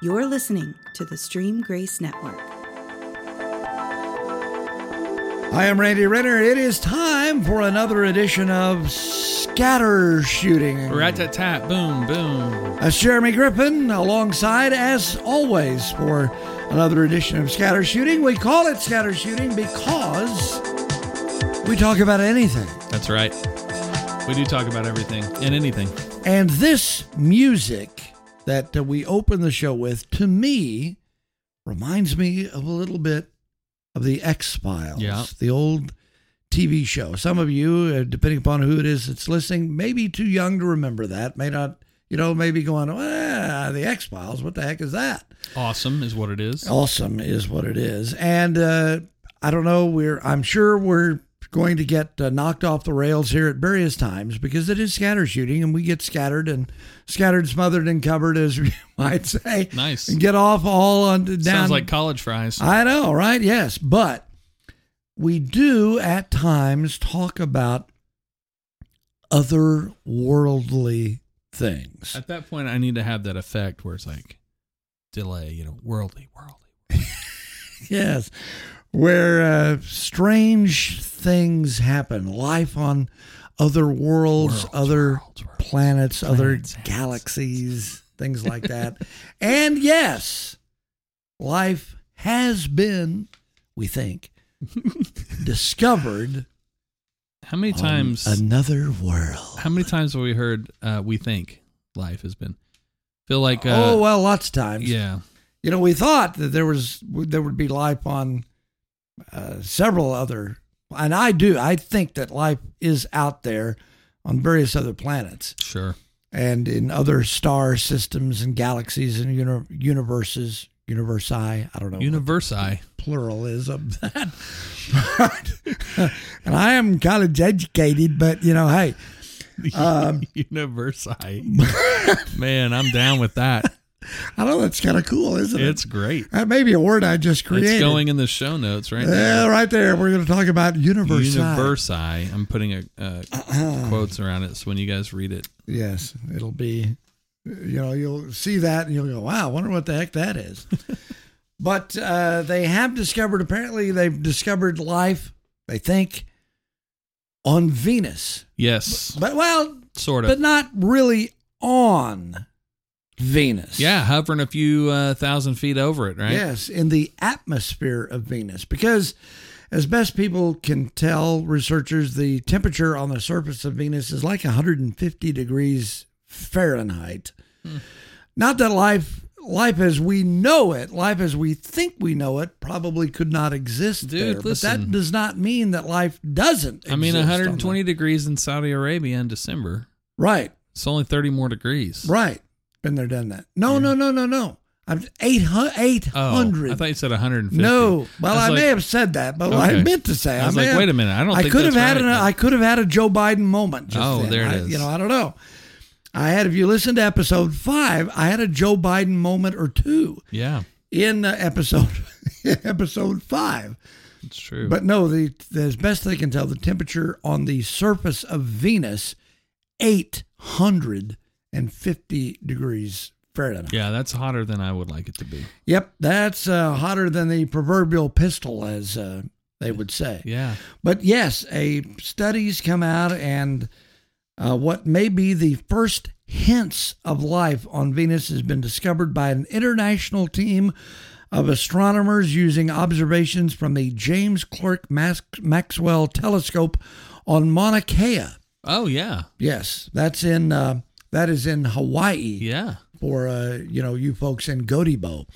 You're listening to the Stream Grace Network. I'm Randy Renner. It is time for another edition of Scatter Shooting. Rat tat tat, boom, boom. That's Jeremy Griffin alongside, as always, for another edition of Scatter Shooting. We call it Scatter Shooting because we talk about anything. That's right. We do talk about everything and anything. And this music that uh, we open the show with, to me, reminds me of a little bit of the X Files, Yeah. the old TV show. Some of you, uh, depending upon who it is that's listening, may be too young to remember that. May not, you know, maybe going, ah, the X Files, what the heck is that? Awesome is what it is. Awesome is what it is. And uh, I don't know, we're, I'm sure we're going to get uh, knocked off the rails here at various times because it is scatter shooting and we get scattered and scattered, smothered, and covered, as we might say. Nice. And get off all on down. Sounds like college fries. I know, right? Yes. But we do at times talk about otherworldly things. At that point, I need to have that effect where it's like delay, you know, worldly, worldly. Yes. Where uh, strange things happen, life on other worlds, Worlds, other worlds, worlds. planets, other Planets, planets. galaxies, things like that. and yes, life has been, we think, discovered How many times? another world. how many times have we heard? Uh, we think life has been. Feel like. Uh, oh well, lots of times. yeah. You know, we thought that there was there would be life on uh, several other, and I do. I think that life is out there on various other planets Sure. and in other star systems and galaxies and uni- universes. Universi, I don't know. Universi. plural is of that. And I am college educated, but you know, hey, Um, Universi. Man, I'm down with that. I know that's kind of cool, isn't it? It's great. That may be a word I just created. It's going in the show notes right now. Yeah, right there. We're going to talk about universi. Universi. I'm putting a uh, Uh-huh. quotes around it so when you guys read it. Yes, it'll be, you know, you'll see that and you'll go, wow, I wonder what the heck that is. but uh, they have discovered, apparently, they've discovered life, they think, on Venus. Yes. But, well, Sort of. but not really on Venus. yeah, hovering a few uh, thousand feet over it, right? Yes, in the atmosphere of Venus. Because, as best people can tell, researchers, the temperature on the surface of Venus is like 150 degrees Fahrenheit. Hmm. Not that life. Life as we know it, life as we think we know it, probably could not exist Dude, there. But that does not mean that life doesn't. I mean, exist on 120 degrees in Saudi Arabia in December. Right, It's only 30 more degrees. right. Been there, done that. No, no, no, no, no. I'm 800. Oh, I thought you said 150. No, well, was I, like- may have said that, but I meant to say I was may like, have- wait a minute. I don't I think could have had right, an, I could have had a Joe Biden moment. Just Oh, then. there it I- is. You know, I don't know. I had, if you listen to episode five, I had a Joe Biden moment or two Yeah, in uh, episode episode five. it's true. But no, the, the as best they can tell, the temperature on the surface of Venus, eight hundred and fifty degrees Fahrenheit. yeah, that's hotter than I would like it to be. Yep, that's uh, hotter than the proverbial pistol, as uh, they would say. Yeah. But yes, a studies come out, and uh, what may be the first hints of life on Venus has been discovered by an international team of astronomers using observations from the James Clerk Mas- Maxwell Telescope on Mauna Kea. Oh, yeah. Yes, that's in uh, that is in Hawaii Yeah. for uh, you know you folks in Gotebo.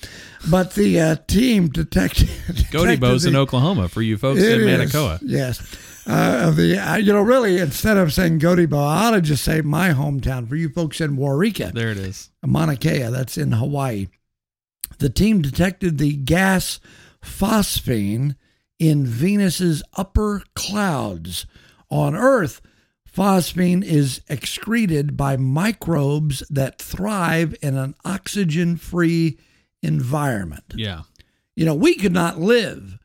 But the uh, team detected Gotebo's in Oklahoma for you folks in is, Yes. Uh, the uh, you know really instead of saying Gotebo, I ought to just say my hometown for you folks in Waurika, There it is. Mauna Kea. That's in Hawaii. The team detected the gas phosphine in Venus's upper clouds. On Earth, phosphine is excreted by microbes that thrive in an oxygen-free environment. Yeah. You know, we could not live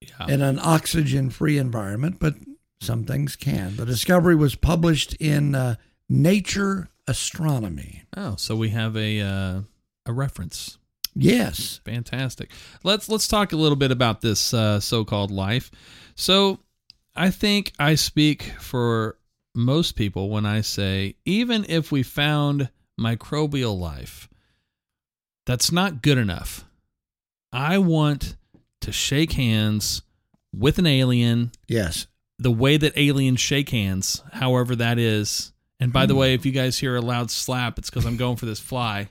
Yeah. in an oxygen free environment, but some things can. The discovery was published in uh, Nature Astronomy. Oh, so we have a uh, a reference. Yes. Fantastic. Let's let's talk a little bit about this uh, so-called life. So, I think I speak for most people when I say even if we found microbial life, that's not good enough. I want to shake hands with an alien Yes. the way that aliens shake hands, however that is. And by the hmm. way, if you guys hear a loud slap, it's because I'm going for this fly.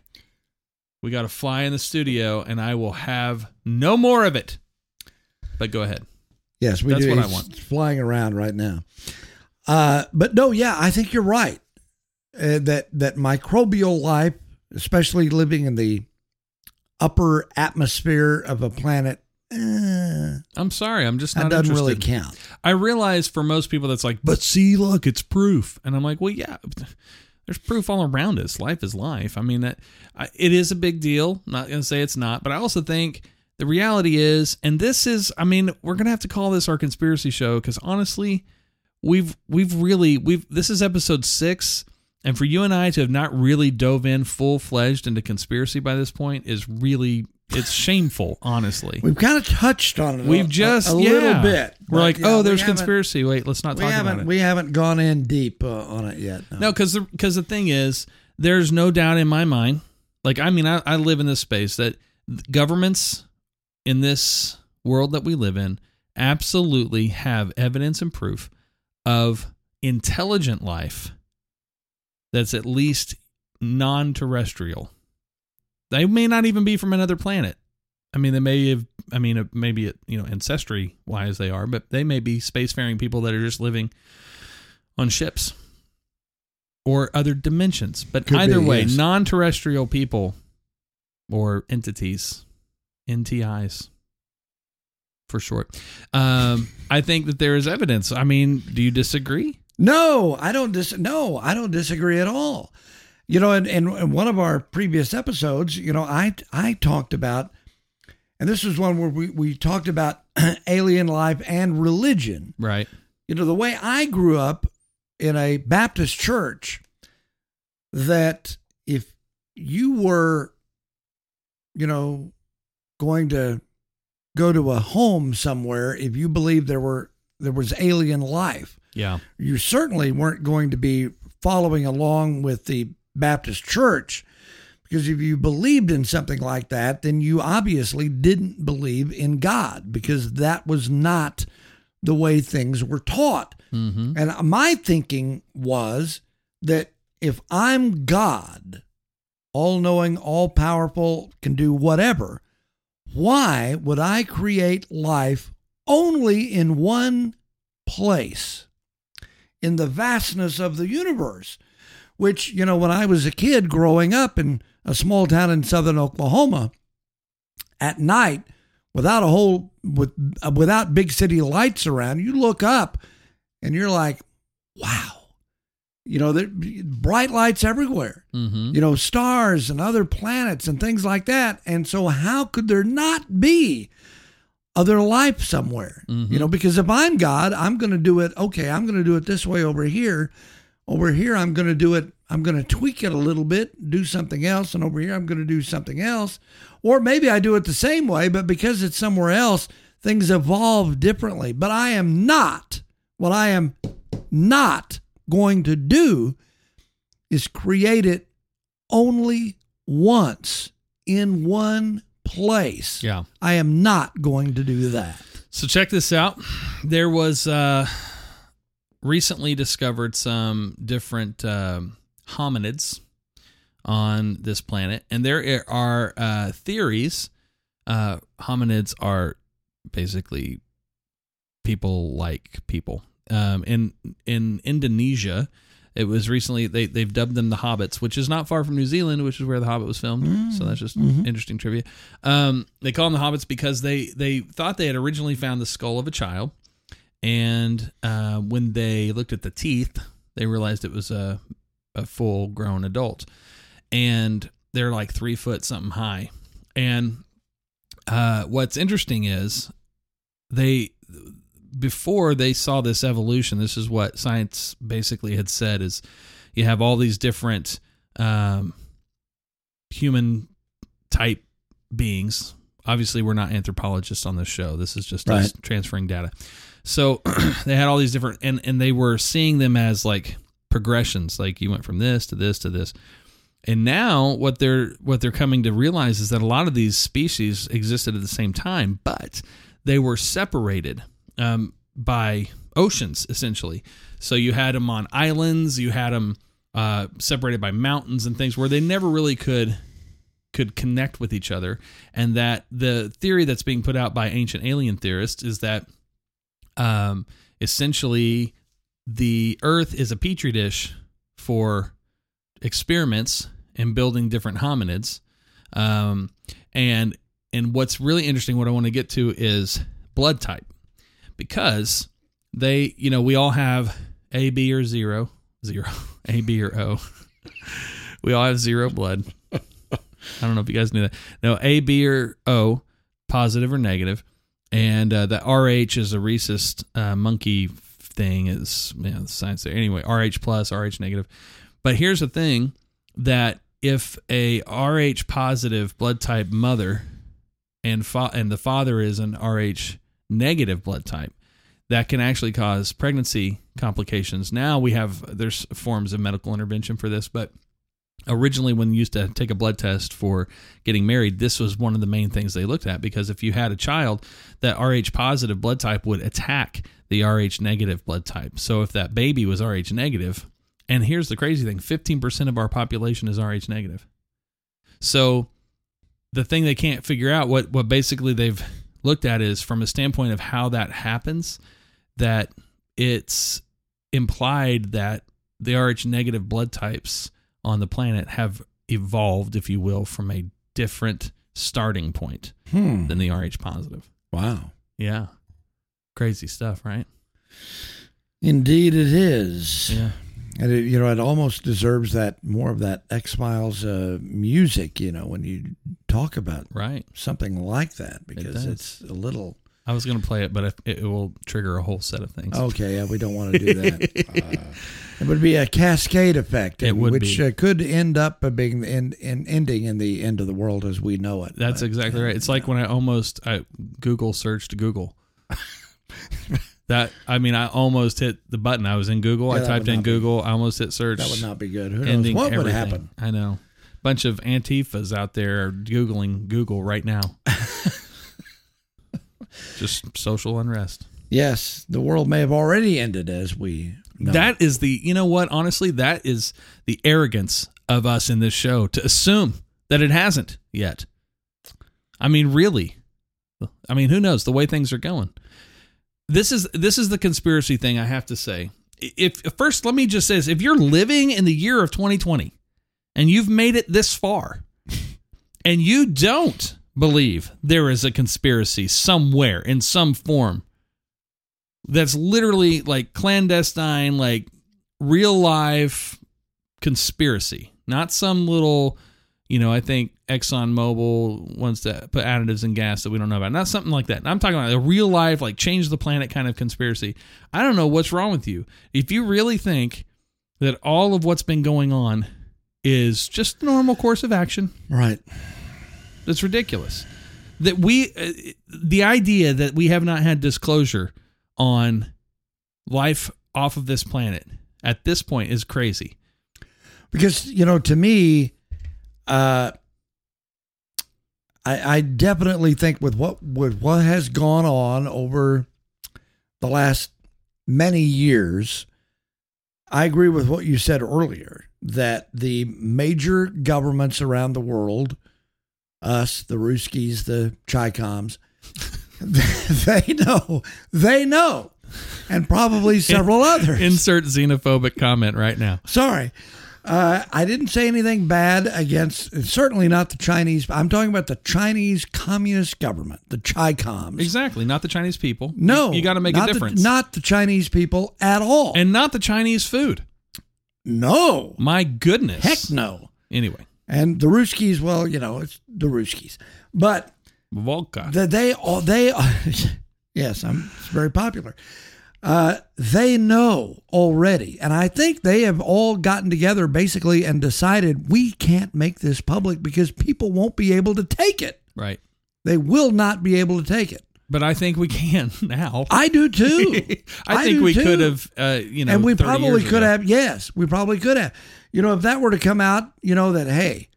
We got a fly in the studio, and I will have no more of it. But go ahead. Yes, we That's do. what I want. Flying around right now. Uh, but no, yeah, I think you're right. Uh, that that microbial life, especially living in the upper atmosphere of a planet, uh, I'm sorry, I'm just that not doesn't interested. really count. I realize for most people that's like, but see, look, it's proof, and I'm like, well, yeah, there's proof all around us. Life is life. I mean that I- it is a big deal. I'm not gonna say it's not, but I also think the reality is, and this is, I mean, we're gonna have to call this our conspiracy show because honestly, we've we've really we've this is episode six. And for you and I to have not really dove in full fledged into conspiracy by this point is really it's shameful, honestly. We've kind of touched on it. We've a- just a, yeah. little bit. We're like, yeah, oh, there's conspiracy. Wait, let's not talk about it. we haven't gone in deep uh, on it yet. No. no, because the because the thing is, there's no doubt in my mind. Like, I mean, I, I live in this space that governments in this world that we live in absolutely have evidence and proof of intelligent life that's at least non-terrestrial. They may not even be from another planet. I mean, they may have. I mean, uh, maybe you know, ancestry wise they are, but they may be spacefaring people that are just living on ships or other dimensions. But Could either be, way, yes. non-terrestrial people or entities, NTIs for short. Um, I think that there is evidence. I mean, do you disagree? No, I don't dis- no, I don't disagree at all. You know, in, in, in one of our previous episodes, you know, I I talked about and this was one where we, we talked about alien life and religion. Right. You know, the way I grew up in a Baptist church, that if you were, you know, going to go to a home somewhere, if you believed there were there was alien life, Yeah. you certainly weren't going to be following along with the Baptist church because if you believed in something like that, then you obviously didn't believe in God because that was not the way things were taught. Mm-hmm. And my thinking was that if I'm God, all knowing, all powerful, can do whatever, why would I create life only in one place in the vastness of the universe? Which, you know, when I was a kid growing up in a small town in southern Oklahoma, at night, without a whole, with, uh, without big city lights around, you look up and you're like, wow. You know, there bright lights everywhere. Mm-hmm. You know, stars and other planets and things like that. And so, how could there not be other life somewhere? Mhm. You know, because if I'm God, I'm going to do it. Okay, I'm going to do it this way over here. Over here, I'm going to do it. I'm going to tweak it a little bit, do something else, and over here, I'm going to do something else. Or maybe I do it the same way, but because it's somewhere else, things evolve differently. But I am not what I am not going to do is create it only once in one place. Yeah. I am not going to do that. So check this out. There was uh, recently discovered some different um, hominids on this planet, and there are uh, theories. Uh, hominids are basically people like people. Um, in in Indonesia, it was recently they they've dubbed them the hobbits, which is not far from New Zealand, which is where the Hobbit was filmed. so that's just interesting trivia. Um, they call them the hobbits because they they thought they had originally found the skull of a child, and uh, when they looked at the teeth, they realized it was a a full grown adult, and they're like three foot something high, and uh, what's interesting is they before they saw this evolution this is what science basically had said is you have all these different um, human type beings. Obviously, we're not anthropologists on this show. This is just us Right. transferring data. So they had all these different, and and they were seeing them as like progressions. Like you went from this to this to this, and now what they're what they're coming to realize is that a lot of these species existed at the same time, but they were separated um, by oceans essentially. So you had them on islands, you had them uh, separated by mountains and things where they never really could could connect with each other. And that the theory that's being put out by ancient alien theorists is that um, essentially the Earth is a petri dish for experiments and building different hominids. Um, and and what's really interesting, what I want to get to is blood type, because they, you know, we all have A, B, or zero, zero, A, B, or O. we all have zero blood. I don't know if you guys knew that. No, A, B, or O, positive or negative, and uh, the RH is a rhesus uh, monkey thing. Is you know, science there anyway? RH plus, RH negative. But here's the thing: that if a RH positive blood type mother and fa- and the father is an RH negative blood type, that can actually cause pregnancy complications. Now we have there's forms of medical intervention for this, but originally when you used to take a blood test for getting married, this was one of the main things they looked at because if you had a child, that RH positive blood type would attack the RH negative blood type. So if that baby was RH negative, and here's the crazy thing 15% of our population is RH negative. So the thing they can't figure out, what, what basically they've looked at is from a standpoint of how that happens, that it's implied that the RH negative blood types on the planet have evolved, if you will, from a different starting point Hmm. than the RH positive. Wow. Yeah. Crazy stuff, right? Indeed, it is. Yeah. And it, you know, it almost deserves that more of that X Files uh, music. You know, when you talk about Right. something like that, because does. it's a little I was going to play it, but it, it will trigger a whole set of things. okay. Yeah, we don't want to do that. uh, it would be a cascade effect, It would which. Uh, could end up being in, in ending in the end of the world as we know it. That's But, exactly right. It's like when I almost I Google searched Google. that I mean, I almost hit the button. I was in Google. Yeah, I typed in not be- Google. I almost hit search. that would not be good. Who knows what would happen? I know. Bunch of antifas out there are googling Google right now. Just social unrest. Yes, the world may have already ended as we know. That is the you know what? Honestly, that is the arrogance of us in this show to assume that it hasn't yet. I mean, really. I mean, who knows the way things are going. This is this is the conspiracy thing I have to say. If first let me just say this, if you're living in the year of 2020 and you've made it this far and you don't believe there is a conspiracy somewhere in some form that's literally like clandestine, like real life conspiracy, not some little, you know, I think ExxonMobil wants to put additives in gas that we don't know about. Not something like that. I'm talking about a real life, like change the planet kind of conspiracy. I don't know what's wrong with you. If you really think that all of what's been going on is just the normal course of action, right. that's ridiculous. That we, uh, the idea that we have not had disclosure on life off of this planet at this point is crazy. because you know to me uh I, I definitely think with what with what has gone on over the last many years, I agree with what you said earlier that the major governments around the world, us, the Ruskies, the Chicoms, they know, they know, and probably several others. Insert xenophobic comment right now. Sorry. Uh, I didn't say anything bad against, certainly not the Chinese. I'm talking about the Chinese Communist government, the Chicoms. Exactly. Not the Chinese people. No. You, got to make a the- difference. not the Chinese people at all. and not the Chinese food. no. My goodness. Heck no. Anyway, And the Ruskies, well, you know, it's the Ruskies. But Volka. the, they all, they, yes, I'm it's very popular. Uh, they know already. And I think they have all gotten together basically and decided we can't make this public because people won't be able to take it. Right. They will not be able to take it. But I think we can now. I do too. I, I think do we too. could have, uh, you know, and we probably could ago. have. Yes, we probably could have. You know, if that were to come out, you know that hey,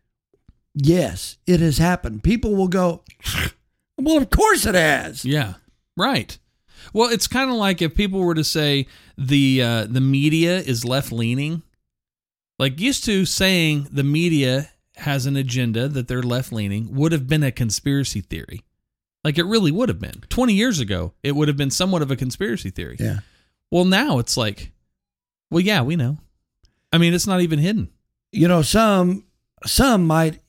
yes, it has happened. People will go. Well, of course it has. Yeah. Right. Well, it's kind of like if people were to say the uh, the media is left leaning, like used to saying the media has an agenda that they're left leaning would have been a conspiracy theory. Like it really would have been. 20 years ago, it would have been somewhat of a conspiracy theory. Yeah. Well, now it's like, well, yeah, we know. I mean, it's not even hidden. You know, some some might,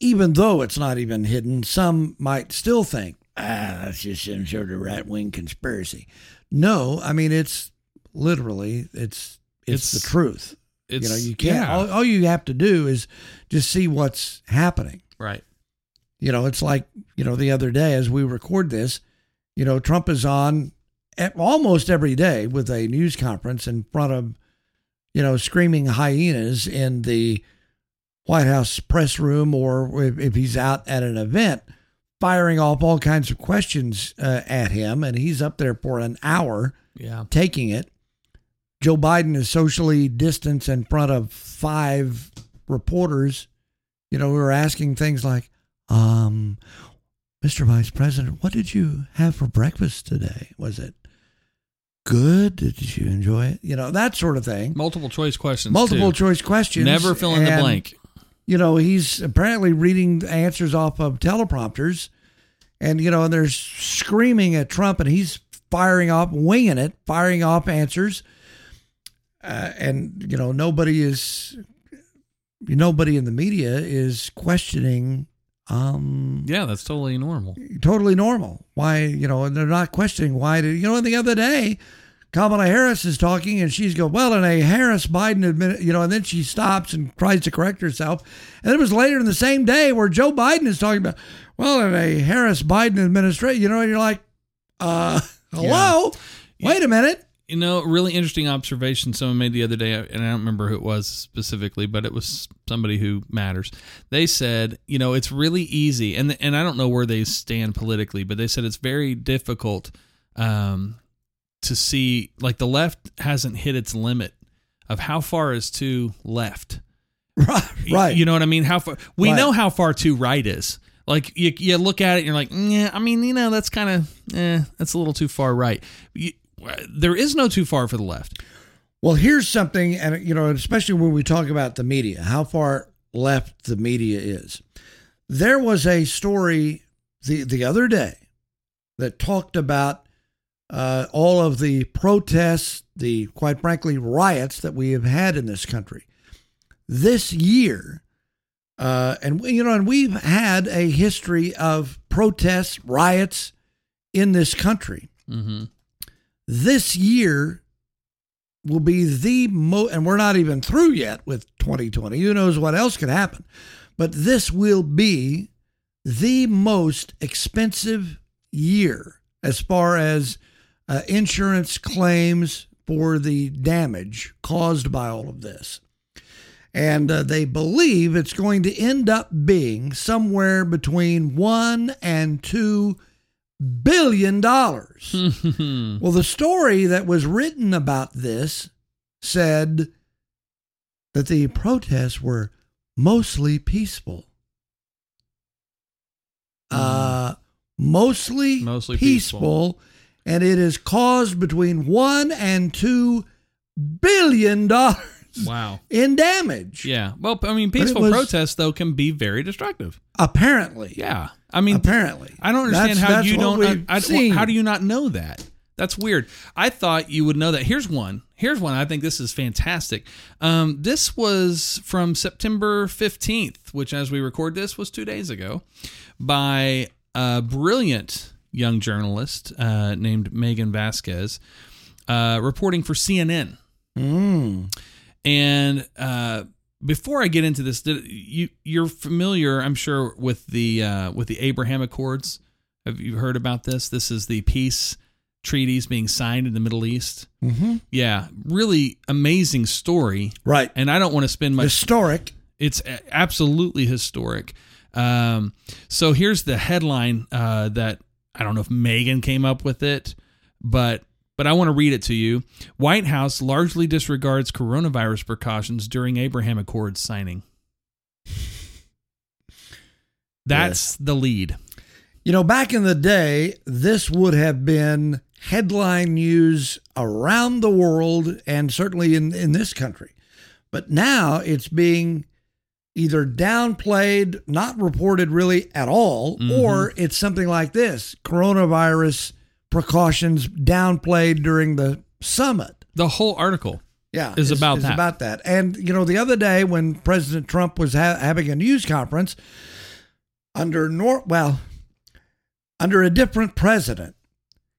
even though it's not even hidden, some might still think, ah, that's just some sort of right wing conspiracy. No, I mean it's literally it's it's, It's- the truth. It's, you know, you can't. yeah. All, all you have to do is just see what's happening. right. You know, it's like, you know, the other day as we record this, you know, Trump is on almost every day with a news conference in front of, you know, screaming hyenas in the White House press room or if, if he's out at an event, firing off all kinds of questions uh, at him. And he's up there for an hour Yeah. taking it. Joe Biden is socially distanced in front of five reporters, you know, who are asking things like, um, Mr. Vice President, what did you have for breakfast today? Was it good? Did you enjoy it? You know, that sort of thing. Multiple choice questions. Multiple too. choice questions. Never fill in the blank. You know, he's apparently reading answers off of teleprompters and, you know, and they're screaming at Trump and he's firing off, winging it, firing off answers. Uh, and, you know, nobody is, nobody in the media is questioning, um, Yeah, that's totally normal. totally normal. Why, you know, and they're not questioning why did, you know, the other day, Kamala Harris is talking and she's going, well, in a Harris Biden admin, you know, and then she stops and tries to correct herself. And it was later in the same day where Joe Biden is talking about, well, in a Harris Biden administration, you know, and you're like, uh, hello, wait a minute. You know, really interesting observation someone made the other day, and I don't remember who it was specifically, but it was somebody who matters. They said, you know, it's really easy, and and I don't know where they stand politically, but they said it's very difficult um, to see, like the left hasn't hit its limit of how far is too left. Right. Right. You know what I mean? How far we Right. know how far too right is. Like you, you look at it, and you're like, yeah. I mean, you know, that's kind of, eh, that's a little too far right. You, there is no too far for the left. Well, here's something, and you know, especially when we talk about the media, how far left the media is. There was a story the the other day that talked about uh, all of the protests, the quite frankly riots that we have had in this country this year. Uh, and you know, and we've had a history of protests, riots in this country Mm-hmm. this year will be the most, and we're not even through yet with 2020 who knows what else could happen but this will be the most expensive year as far as uh, insurance claims for the damage caused by all of this and uh, they believe it's going to end up being somewhere between one and two billion dollars well, the story that was written about this said that the protests were mostly peaceful. Uh, mostly, Hmm. Mostly peaceful, peaceful. And it has caused between one and two billion dollars wow. in damage. Yeah. Well, I mean, peaceful was- protests though can be very destructive. Apparently, Yeah. I mean, apparently, I don't understand That's- how that's you don't. I, I- how do you not know that? That's weird. I thought you would know that. Here's one. Here's one. I think this is fantastic. Um, this was from September 15th, which, as we record this, was two days ago, by a brilliant young journalist uh, named Maegan Vazquez, uh, reporting for CNN. Mm. And uh, before I get into this, you you're familiar, I'm sure, with the uh, with the Abraham Accords. Have you heard about this? This is the peace treaties being signed in the Middle East. hmm Yeah, really amazing story. Right, And I don't want to spend much. historic. It's absolutely historic. Um, so here's the headline uh, that I don't know if Maegan came up with it, but but I want to read it to you. White House largely disregards coronavirus precautions during Abraham Accords signing. That's the lead. You know, back in the day, this would have been headline news around the world and certainly in, in this country. But now it's being either downplayed, not reported really at all, Mhm. or it's something like this coronavirus precautions downplayed during the summit. The whole article. Yeah, Is it's- about it's that. about that. And you know, the other day when President Trump was ha- having a news conference under nor well, under a different president,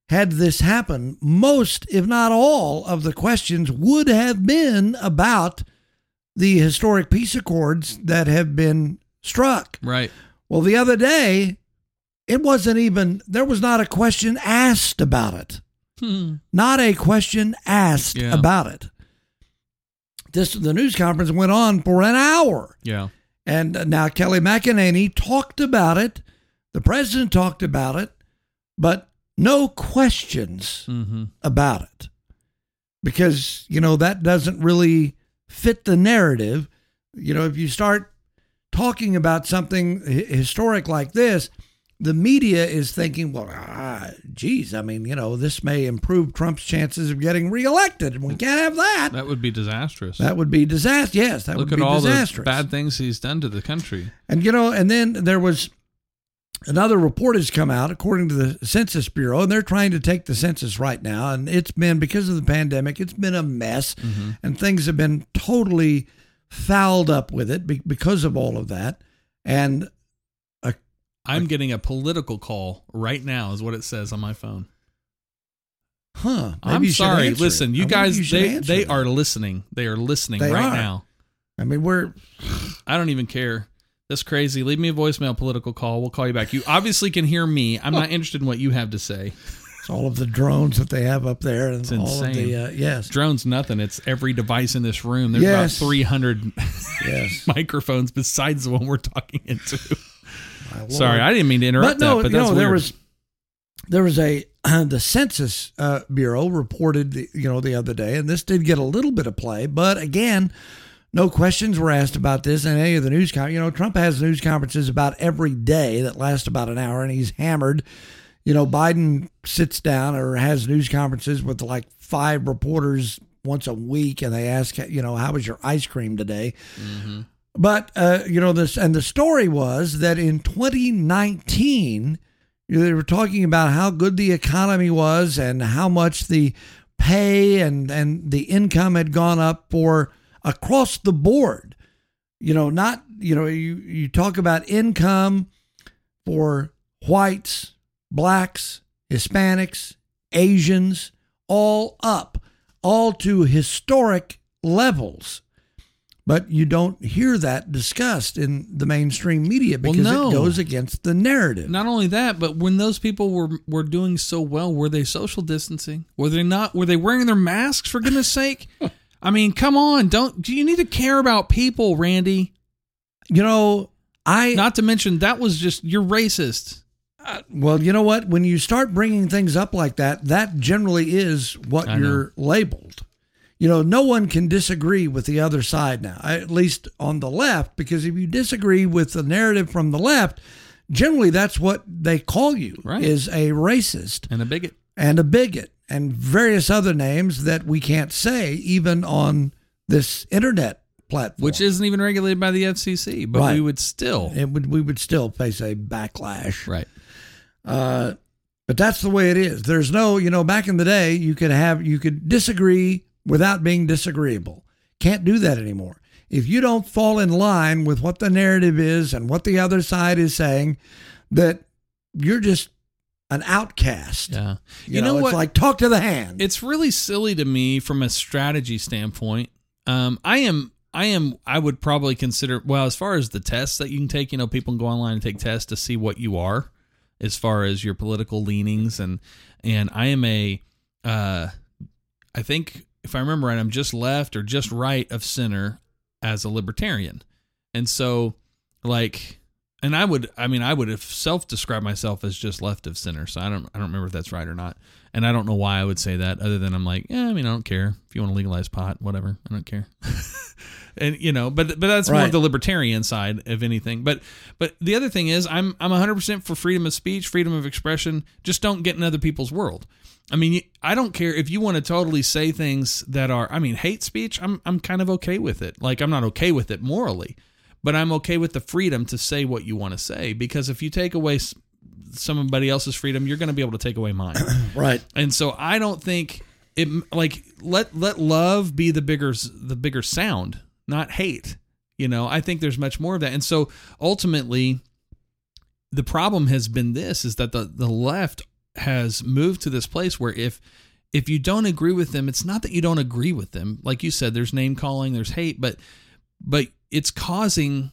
had this happen, most, if not all, of the questions would have been about the historic peace accords that have been struck. Right. Well, the other day, it wasn't even there was not a question asked about it Hmm. not a question asked Yeah. about it. This the news conference went on for an hour, Yeah. and now Kayleigh McEnany talked about it. The president talked about it, but no questions Mm-hmm. about it because you know that doesn't really fit the narrative. You know, if you start talking about something historic like this, the media is thinking, well, ah, geez, I mean, you know, this may improve Trump's chances of getting reelected, and we can't have that. That would be disastrous. That would be disaster. Yes, that Look would at all the bad things he's done to the country. And you know, and then there was another report has come out according to the Census Bureau, and they're trying to take the census right now. And it's been because of the pandemic, it's been a mess, mm-hmm. and things have been totally fouled up with it because of all of that. And I'm getting a political call right now, is what it says on my phone. huh? maybe I'm sorry. Listen, you guys, you they they that. are listening. They are listening They right are. now. I mean, we're I don't even care. That's crazy. Leave me a voicemail, political call. We'll call you back. You obviously can hear me. I'm not interested in what you have to say. it's all of the drones that they have up there, and It's all of the uh, yes, Drone's nothing. It's every device in this room. There's Yes. about 300 yes. microphones besides the one we're talking into. Sorry, I didn't mean to interrupt but no, that, but you that's weird. there was there was a the Census uh, Bureau reported the, you know the other day, and this did get a little bit of play, but again, no questions were asked about this in any of the news. Con- you know, Trump has news conferences about every day that last about an hour, and he's hammered. You know, Biden sits down or has news conferences with like five reporters once a week, and they ask, you know, how was your ice cream today? But uh, you know this, and the story was that in 2019, you know, they were talking about how good the economy was and how much the pay and and the income had gone up for across the board. You know, not you know you you talk about income for whites, blacks, Hispanics, Asians, all up, all to historic levels but you don't hear that discussed in the mainstream media Well, because no. it goes against the narrative. Not only that, but when those people were were doing so well, were they social distancing? Were they not? Were they wearing their masks? For goodness sake! I mean, come on! Don't do you need to care about people, Randy? You know, I Not to mention that was just you're racist. Uh, well, you know what? When you start bringing things up like that, that generally is what I you're labeled. You know, no one can disagree with the other side now, at least on the left, because if you disagree with the narrative from the left, generally that's what they call you Right. is a racist. And a bigot. and a bigot and various other names that we can't say even on this internet platform. which isn't even regulated by the FCC, but Right. we would still. it would we would still face a backlash. Right. Uh, but that's the way it is. There's no, you know, back in the day, you could have you could disagree without being disagreeable. Can't do that anymore. If you don't fall in line with what the narrative is and what the other side is saying, that you're just an outcast. Yeah. You, know, it's like talk to the hand. it's really silly to me from a strategy standpoint. Um, I am, I am, I would probably consider. Well, as far as the tests that you can take, you know, people can go online and take tests to see what you are, as far as your political leanings, and and I am a, uh, I think if I remember right, I'm just left or just right of center as a libertarian, and so like and I would, I mean, I would have self-described myself as just left of center. So I don't, I don't remember if that's right or not, and I don't know why I would say that, other than I'm like, yeah, I mean, I don't care if you want to legalize pot, whatever, I don't care. and you know, but but that's more Right. of the libertarian side of anything. But but the other thing is, I'm I'm 100 percent for freedom of speech, freedom of expression. Just don't get in other people's world. I mean, I don't care if you want to totally say things that are, I mean, hate speech. I'm I'm kind of okay with it. Like I'm not okay with it morally, but I'm okay with the freedom to say what you want to say. Because if you take away somebody else's freedom, you're going to be able to take away mine. Right. And so I don't think it like let let love be the bigger the bigger sound, not hate. You know, I think there's much more of that. And so ultimately the problem has been this is that the the left has moved to this place where if if you don't agree with them, it's not that you don't agree with them. Like you said, there's name calling, there's hate, but but it's causing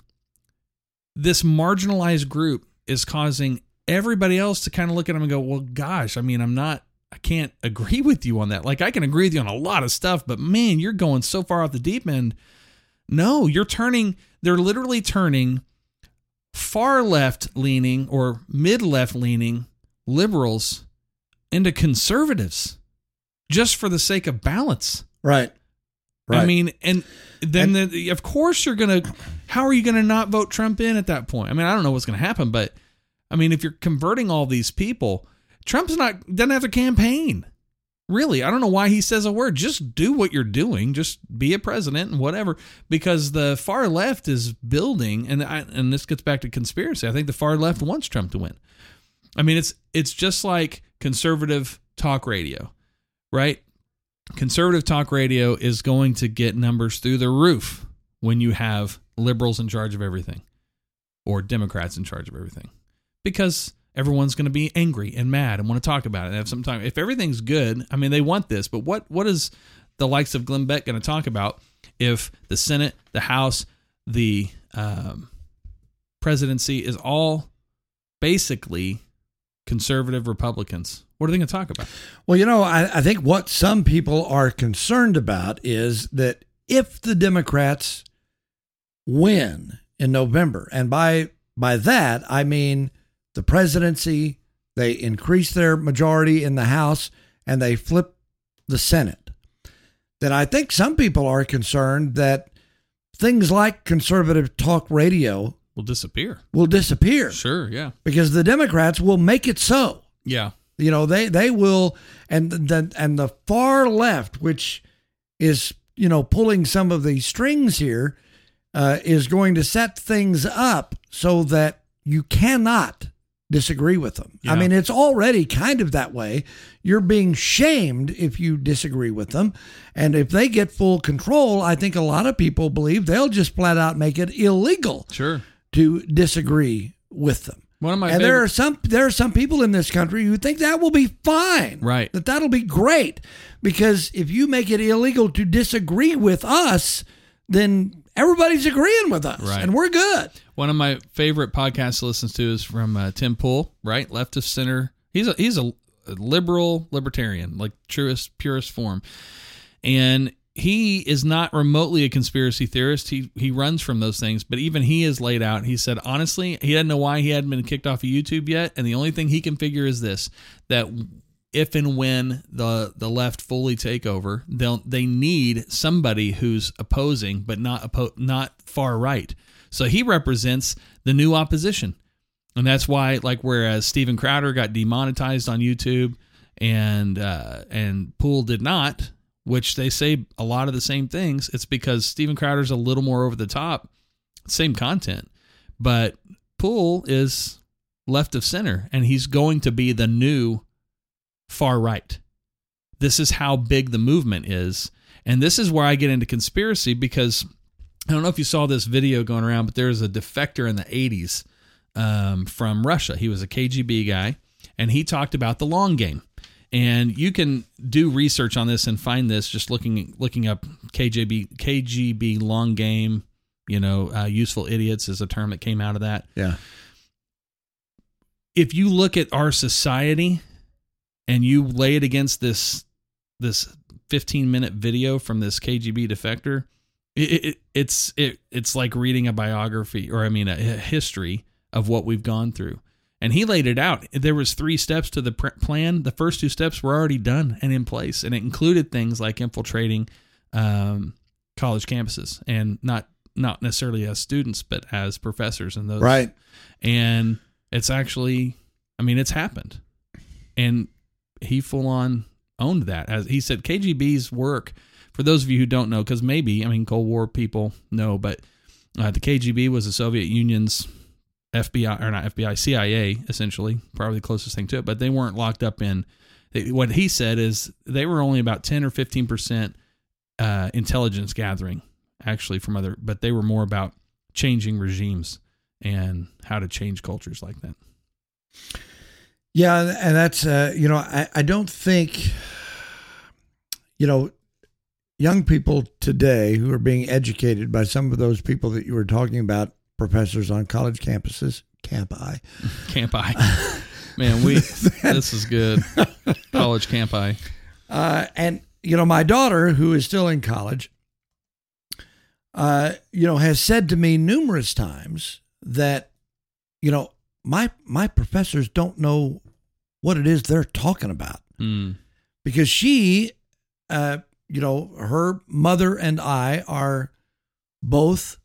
this marginalized group is causing everybody else to kind of look at them and go, well, gosh, I mean, I'm not, I can't agree with you on that. Like, I can agree with you on a lot of stuff, but man, you're going so far off the deep end. No, you're turning, they're literally turning far left leaning or mid left leaning liberals into conservatives just for the sake of balance. Right. Right. I mean, and then the, of course you're gonna. How are you gonna not vote Trump in at that point? I mean, I don't know what's gonna happen, but I mean, if you're converting all these people, Trump's not doesn't have to campaign. Really, I don't know why he says a word. Just do what you're doing. Just be a president and whatever. Because the far left is building, and I, and this gets back to conspiracy. I think the far left wants Trump to win. I mean, it's it's just like conservative talk radio, right? Conservative talk radio is going to get numbers through the roof when you have liberals in charge of everything or Democrats in charge of everything because everyone's going to be angry and mad and want to talk about it. And have some time. If everything's good, I mean, they want this, but what what is the likes of Glenn Beck going to talk about if the Senate, the House, the um, presidency is all basically conservative Republicans? What are they going to talk about? Well, you know, I, I think what some people are concerned about is that if the Democrats win in November, and by by that I mean the presidency, they increase their majority in the House and they flip the Senate, then I think some people are concerned that things like conservative talk radio Will disappear. will disappear Sure. Yeah. because the Democrats will make it so. Yeah. You know, they they will, and the and the far left, which is you know pulling some of the strings here, uh, is going to set things up so that you cannot disagree with them. I mean, it's already kind of that way. You're being shamed if you disagree with them, and if they get full control, I think a lot of people believe they'll just flat out make it illegal Sure. to disagree with them. One of my and there favorite- are some there are some people in this country who think that will be fine. Right. That that'll be great because if you make it illegal to disagree with us, then everybody's agreeing with us Right. and we're good. One of my favorite podcasts to listen to is from uh, Tim Pool, right, left of center. He's a he's a liberal libertarian, like truest purest form, and he is not remotely a conspiracy theorist. He he runs from those things, but even he is laid out. He said honestly, he doesn't know why he hadn't been kicked off of YouTube yet, and the only thing he can figure is this: that if and when the the left fully take over, they'll they need somebody who's opposing but not oppo- not far right. So he represents the new opposition. And that's why like whereas Steven Crowder got demonetized on YouTube and uh and Pool did not, which they say a lot of the same things, it's because Steven Crowder's a little more over the top, same content. But Pool is left of center and he's going to be the new far right. This is how big the movement is. And this is where I get into conspiracy because I don't know if you saw this video going around, but there was a defector in the 80s um, from Russia. He was a KGB guy, and he talked about the long game. And you can do research on this and find this just looking looking up KGB KGB long game. You know, uh, useful idiots is a term that came out of that Yeah. if you look at our society and you lay it against this this 15 minute video from this KGB defector, it, it, it's it it's like reading a biography or I mean a, a history of what we've gone through. And he laid it out. There was three steps to the pr- plan. The first two steps were already done and in place, and it included things like infiltrating um, college campuses and not not necessarily as students, but as professors and those. Right. And it's actually, I mean, it's happened, and he full on owned that. As he said, KGB's work. For those of you who don't know, because maybe I mean Cold War people know, but uh, the KGB was the Soviet Union's FBI or not FBI, CIA essentially, probably the closest thing to it. But they weren't locked up in. They, what he said is they were only about ten or fifteen percent uh, intelligence gathering, actually from other, but they were more about changing regimes and how to change cultures like that. Yeah, and that's uh, you know I, I don't think you know young people today who are being educated by some of those people that you were talking about, professors on college campuses, Camp I. Camp I. Man, we this is good. College campi. Uh, and you know, my daughter, who is still in college, uh, you know, has said to me numerous times that, you know, my my professors don't know what it is they're talking about Mm. because she, uh, you know, her mother and I are both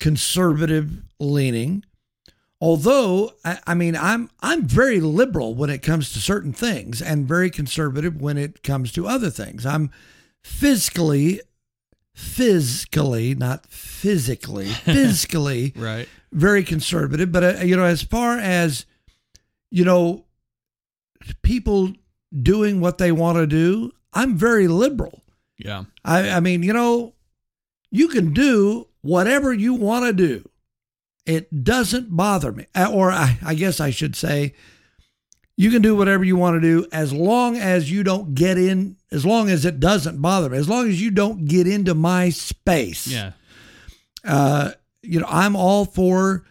conservative leaning. Although I, I mean, I'm I'm very liberal when it comes to certain things, and very conservative when it comes to other things. I'm fiscally physically, not physically, physically Right. very conservative. But uh, you know, as far as you know, people doing what they want to do, I'm very liberal. Yeah. I, I mean, you know, you can do whatever you want to do. It doesn't bother me. Or I, I guess I should say, you can do whatever you want to do as long as you don't get in, as long as it doesn't bother me, as long as you don't get into my space Yeah. uh, you know, I'm all for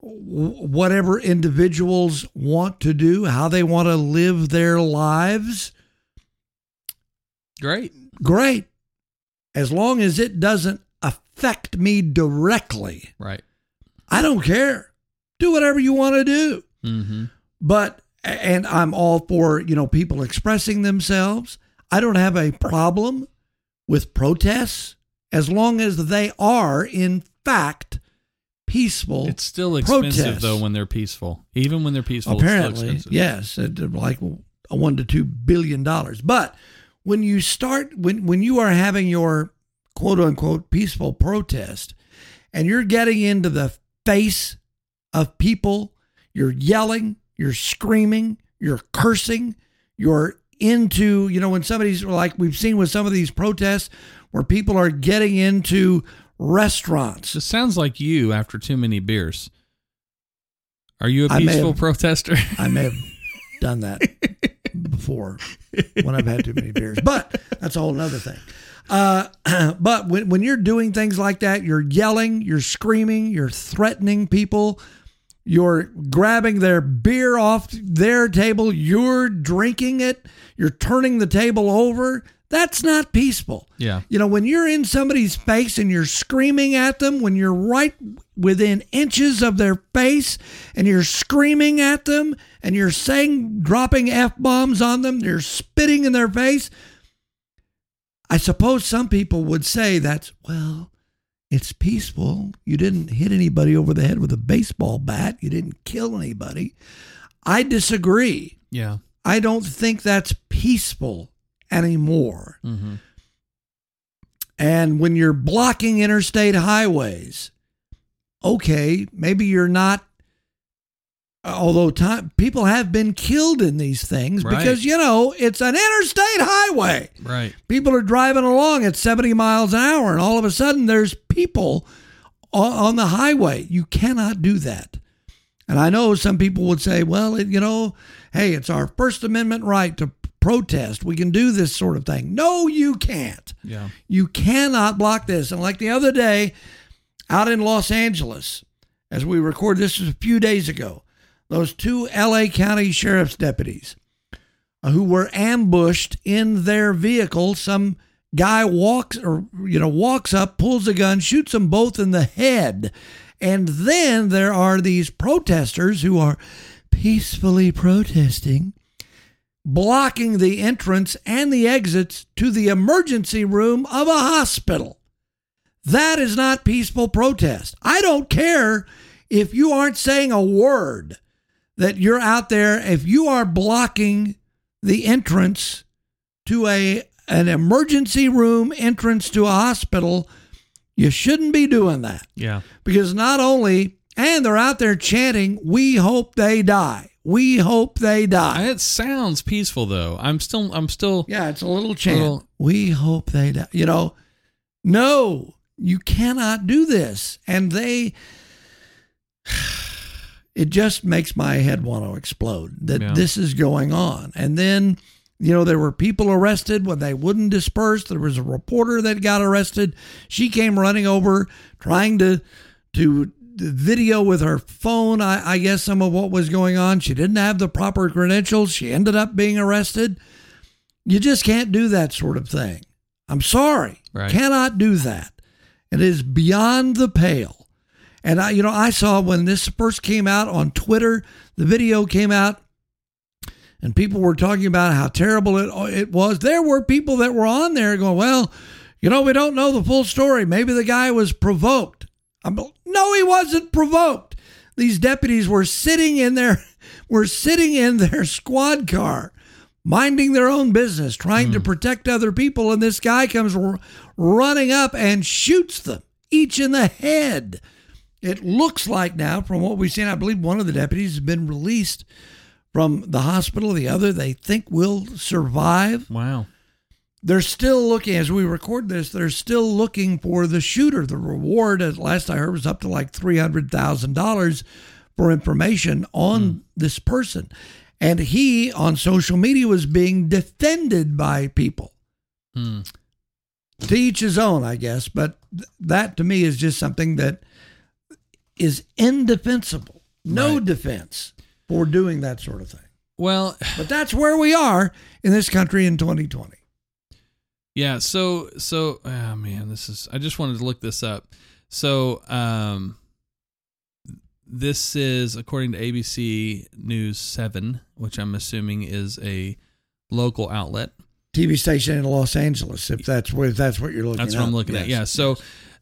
whatever individuals want to do, how they want to live their lives. Great. Great. As long as it doesn't affect me directly, Right. I don't care. Do whatever you want to do. Mm-hmm. But, and I'm all for, you know, people expressing themselves. I don't have a problem with protests as long as they are, in fact, peaceful. It's still expensive Protests. though when they're peaceful. Even when they're peaceful, Apparently, it's still expensive. yes, like a one to two billion dollars. But when you start, when when you are having your quote unquote peaceful protest, and you're getting into the face of people, you're yelling, you're screaming, you're cursing, you're into, you know, when somebody's like we've seen with some of these protests where people are getting into restaurants. It sounds like you after too many beers. Are you a peaceful have- protester? I may have done that before when I've had too many beers, but that's a whole other thing. Uh, but when, when you're doing things like that, you're yelling, you're screaming, you're threatening people, you're grabbing their beer off their table, you're drinking it, you're turning the table over. That's not peaceful. yeah. You know, when you're in somebody's face and you're screaming at them, when you're right within inches of their face and you're screaming at them and you're saying, dropping F bombs on them, you're spitting in their face, I suppose some people would say that's, well, it's peaceful. You didn't hit anybody over the head with a baseball bat, you didn't kill anybody. I disagree. Yeah. I don't think that's peaceful anymore. Mm-hmm. And when you're blocking interstate highways, okay, maybe you're not. Although time, people have been killed in these things Right. because, you know, it's an interstate highway. Right. People are driving along at 70 miles an hour, and all of a sudden there's people on, the highway. You cannot do that. And I know some people would say, well, it, you know, hey, it's our First Amendment right to protest. We can do this sort of thing. No, you can't. Yeah. You cannot block this. And like the other day out in Los Angeles, as we record this was a few days ago, those two LA County Sheriff's deputies uh, who were ambushed in their vehicle, some guy walks or you know walks up, pulls a gun, shoots them both in the head And then there are these protesters who are peacefully protesting, blocking the entrance and the exits to the emergency room of a hospital. That is not peaceful protest. I don't care if you aren't saying a word that you're out there, if you are blocking the entrance to a an emergency room entrance to a hospital, you shouldn't be doing that. Yeah. Because not only and they're out there chanting, "We hope they die. We hope they die." It sounds peaceful though. I'm still I'm still Yeah, it's a little chant. Little- we hope they die. You know, no, you cannot do this. And they, it just makes my head want to explode that Yeah. this is going on. And then, you know, there were people arrested when they wouldn't disperse. There was a reporter that got arrested. She came running over trying to, to, video with her phone, I, I guess, some of what was going on. She didn't have the proper credentials. She ended up being arrested. You just can't do that sort of thing. I'm sorry. Right. Cannot do that. It is beyond the pale. And I, you know, I saw when this first came out on Twitter, the video came out and people were talking about how terrible it, it was. There were people that were on there going, well, you know, we don't know the full story. Maybe the guy was provoked. I'm, no, he wasn't provoked. These deputies were sitting in their, were sitting in their squad car, minding their own business, trying to hmm. protect other people, and this guy comes r- running up and shoots them each in the head. It looks like now, from what we've seen, I believe one of the deputies has been released from the hospital. The other, they think, will survive. wow. They're still looking, as we record this, they're still looking for the shooter. The reward, as last I heard, was up to like $300,000 for information on this person. And he, on social media, was being defended by people. Hmm. To each his own, I guess. But th- that to me is just something that is indefensible. No Right. defense for doing that sort of thing. Well, But that's where we are in this country in 2020. Yeah, so so oh man, this is I just wanted to look this up. So um this is according to ABC News 7, which I'm assuming is a local outlet. TV station in Los Angeles, if that's what if that's what you're looking at. That's at. what I'm looking at. Yeah. So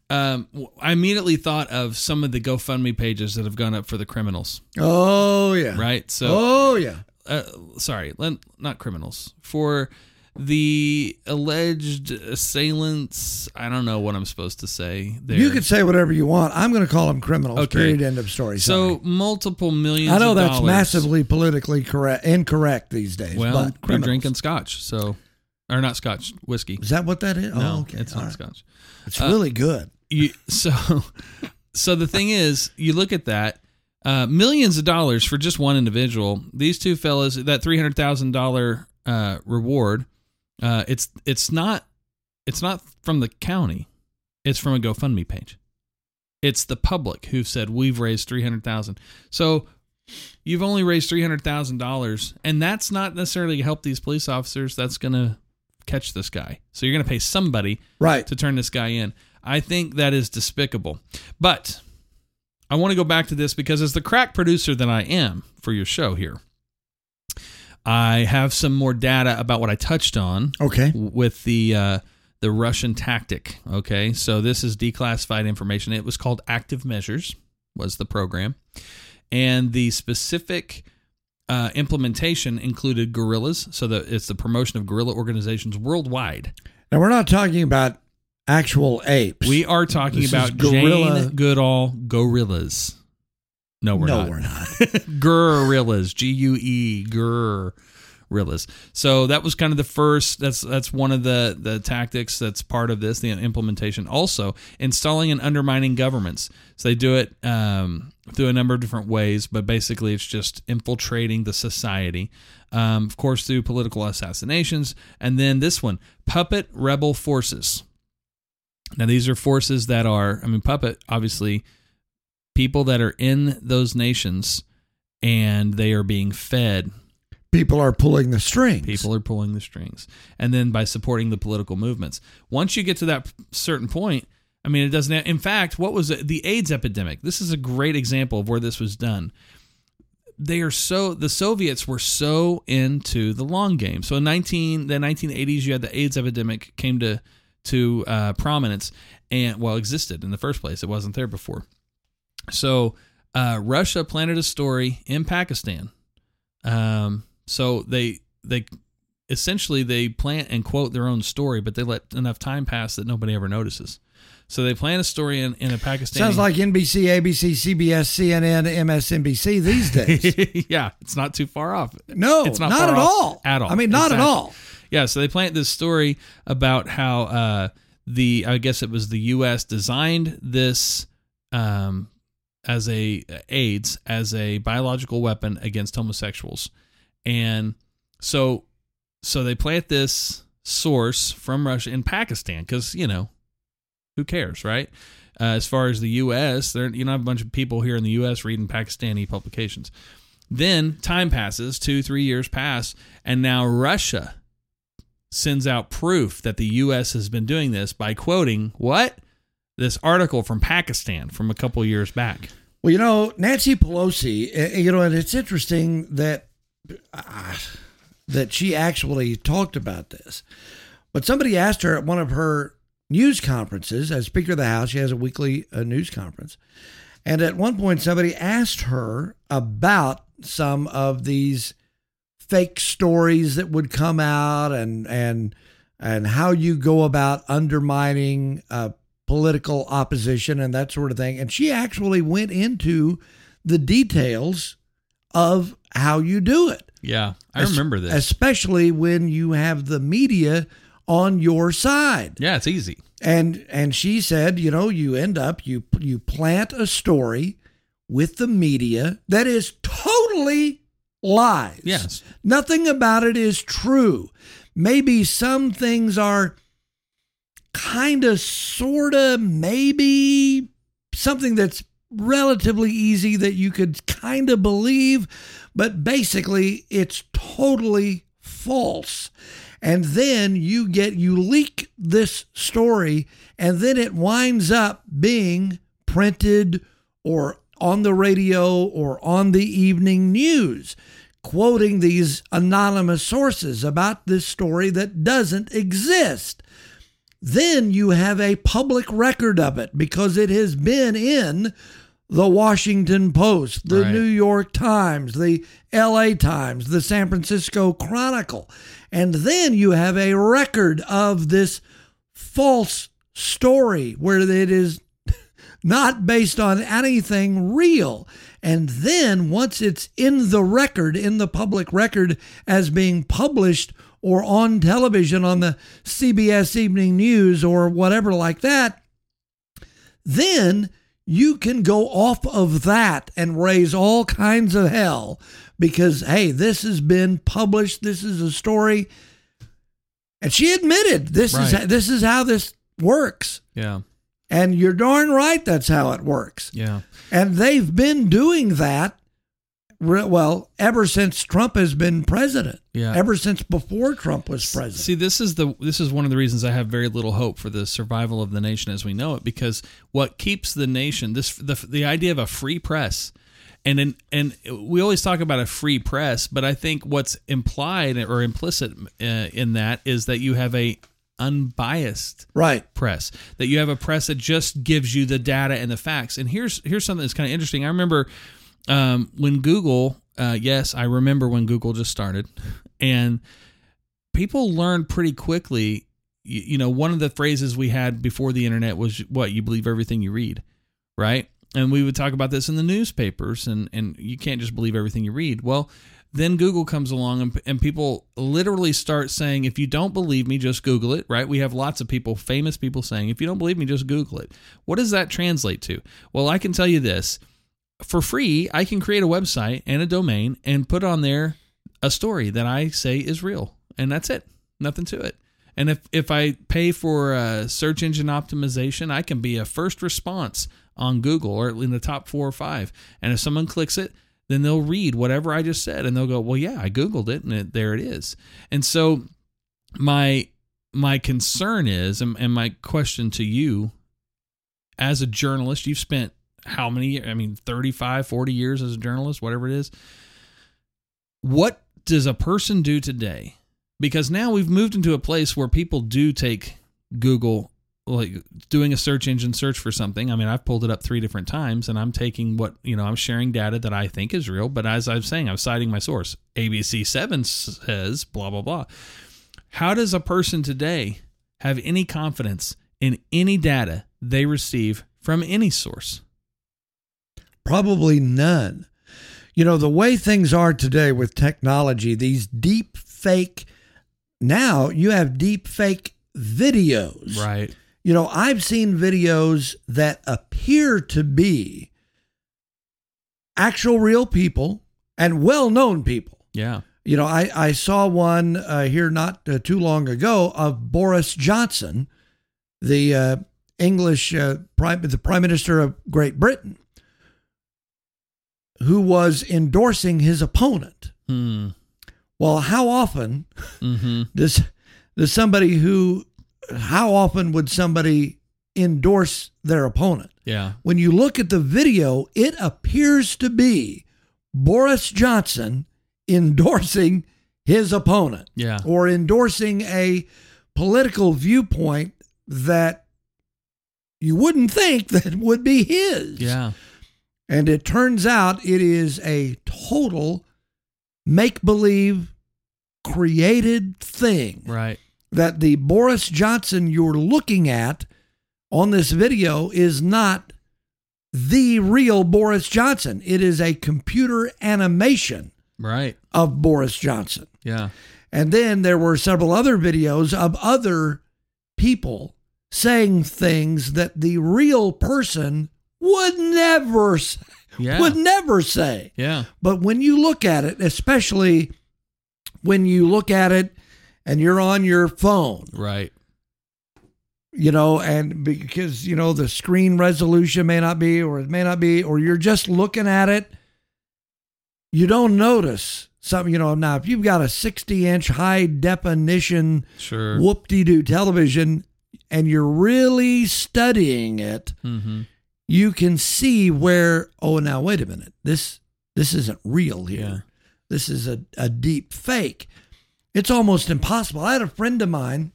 um I immediately thought of some of the GoFundMe pages that have gone up for the criminals, Oh yeah. right? So oh yeah. uh, sorry, not criminals for the alleged assailants. I don't know what I'm supposed to say. There. You could say whatever you want. I'm going to call them criminals. Okay. Period. End of story. so Sorry. multiple millions. I know of that's dollars. massively politically correct, incorrect these days. Well, but you're drinking scotch, so or not scotch whiskey. Is that what that is? No, oh, okay. it's All not right. scotch. It's Uh, really good. You, so, so the thing is, you look at that. Uh, millions of dollars for just one individual. These two fellas, that three hundred thousand dollar uh, reward, uh, it's it's not it's not from the county, it's from a GoFundMe page. It's the public who said we've raised three hundred thousand. So you've only raised three hundred thousand dollars, and that's not necessarily to help these police officers. That's gonna catch this guy. So you're gonna pay somebody Right. to turn this guy in. I think that is despicable. But I want to go back to this because, as the crack producer that I am for your show here, I have some more data about what I touched on Okay. with the uh, the Russian tactic. Okay, so this is declassified information. It was called Active Measures was the program, and the specific uh, implementation included guerrillas. So that it's the promotion of guerrilla organizations worldwide. Now we're not talking about actual apes. We are talking This about gorilla- Jane Goodall gorillas. No, we're no, not. we're not. gorillas. G U E guerrillas. So that was kind of the first. That's that's one of the the tactics that's part of this. The implementation. Also, installing and undermining governments. So they do it um, through a number of different ways, but basically it's just infiltrating the society. Um, of course, through political assassinations, and then this one, puppet rebel forces. Now, these are forces that are, I mean, puppet, obviously, people that are in those nations and they are being fed. People are pulling the strings. People are pulling the strings. And then by supporting the political movements. Once you get to that certain point, I mean, it doesn't. In fact, what was it? the AIDS epidemic? This is a great example of where this was done. They are so the Soviets were so into the long game. So in nineteen the nineteen eighties, you had the AIDS epidemic came to to uh, prominence and well existed in the first place. It wasn't there before. So uh, Russia planted a story in Pakistan. Um, so they they essentially they plant and quote their own story, but they let enough time pass that nobody ever notices. So they plant a story in, in a Pakistani. Sounds like NBC, ABC, CBS, CNN, MSNBC these days. yeah, it's not too far off. No, it's not, not, at all. At all. I mean, not Exactly. at all. Yeah, so they plant this story about how uh, the I guess it was the U.S. designed this um, as a AIDS as a biological weapon against homosexuals, and so so they plant this source from Russia in Pakistan because you know who cares, right? Uh, as far as the U.S., there you don't have a bunch of people here in the U.S. reading Pakistani publications. Then time passes, two, three years pass, and now Russia sends out proof that the U.S. has been doing this by quoting what? This article from Pakistan from a couple years back. Well, you know, Nancy Pelosi, uh, you know, and it's interesting that uh, that she actually talked about this. But somebody asked her at one of her news conferences, as Speaker of the House, she has a weekly uh, news conference. And at one point, somebody asked her about some of these fake stories that would come out and and and how you go about undermining uh, political opposition and that sort of thing. And she actually went into the details of how you do it. Yeah, I Es- remember this. especially when you have the media on your side. yeah, it's easy. And and she said, you know, you end up you you plant a story with the media that is totally lies. Yes. Nothing about it is true. Maybe some things are kind of sort of maybe something that's relatively easy that you could kind of believe, but basically it's totally false. And then you get, you leak this story, and then it winds up being printed or on the radio or on the evening news, quoting these anonymous sources about this story that doesn't exist then you have a public record of it because it has been in the Washington Post, the Right. New York Times, the LA Times, the San Francisco Chronicle. And then you have a record of this false story where it is not based on anything real. And then once it's in the record, in the public record as being published or on television on the CBS Evening News or whatever like that, then you can go off of that and raise all kinds of hell because, hey, this has been published. This is a story. And she admitted this Right. is this is how this works. Yeah. And you're darn right that's how it works. Yeah. And they've been doing that, well, ever since Trump has been president. Yeah. Ever since before Trump was president. See, this is the this is one of the reasons I have very little hope for the survival of the nation as we know it, because what keeps the nation this the the idea of a free press, and in, and we always talk about a free press, but I think what's implied or implicit uh, in that is that you have a unbiased right. press that you have a press that just gives you the data and the facts and here's here's something that's kind of interesting i remember um, when google uh, yes i remember when google just started and people learned pretty quickly you, you know one of the phrases we had before the internet was what you believe everything you read right and we would talk about this in the newspapers and and you can't just believe everything you read well then Google comes along and, and people literally start saying, if you don't believe me, just Google it, right? We have lots of people, famous people saying, if you don't believe me, just Google it. What does that translate to? Well, I can tell you this for free, I can create a website and a domain and put on there a story that I say is real. And that's it, nothing to it. And if, if I pay for search engine optimization, I can be a first response on Google or in the top four or five. And if someone clicks it, then they'll read whatever I just said and they'll go, "Well, yeah, I googled it and it, there it is." And so my my concern is and, and my question to you as a journalist, you've spent how many, I mean, 35, 40 years as a journalist, whatever it is. What does a person do today? Because now we've moved into a place where people do take Google, like doing a search engine search for something. I mean, I've pulled it up three different times and I'm taking what, you know, I'm sharing data that I think is real. But as I'm saying, I'm citing my source. ABC7 says blah, blah, blah. How does a person today have any confidence in any data they receive from any source? Probably none. You know, the way things are today with technology, these deep fake, now you have deep fake videos. Right. You know, I've seen videos that appear to be actual real people and well known people. Yeah. You know, I, I saw one uh, here not uh, too long ago of Boris Johnson, the uh, English uh, prime, the Prime Minister of Great Britain, who was endorsing his opponent. Hmm. Well, how often Mm-hmm. does does somebody who how often would somebody endorse their opponent? Yeah. When you look at the video, it appears to be Boris Johnson endorsing his opponent Yeah. or endorsing a political viewpoint that you wouldn't think that would be his. Yeah. And it turns out it is a total make believe created thing Right. that the Boris Johnson you're looking at on this video is not the real Boris Johnson. It is a computer animation Right. of Boris Johnson. Yeah. And then there were several other videos of other people saying things that the real person would never say, Yeah. would never say. Yeah. But when you look at it, especially when you look at it and you're on your phone, Right. you know, and because, you know, the screen resolution may not be, or it may not be, or you're just looking at it, you don't notice something, you know. Now, if you've got a 60 inch high definition Sure. whoop de doo television and you're really studying it, Mm-hmm. You can see where, oh, now, wait a minute. This, this isn't real here. Yeah. This is a, a deep fake. It's almost impossible. I had a friend of mine,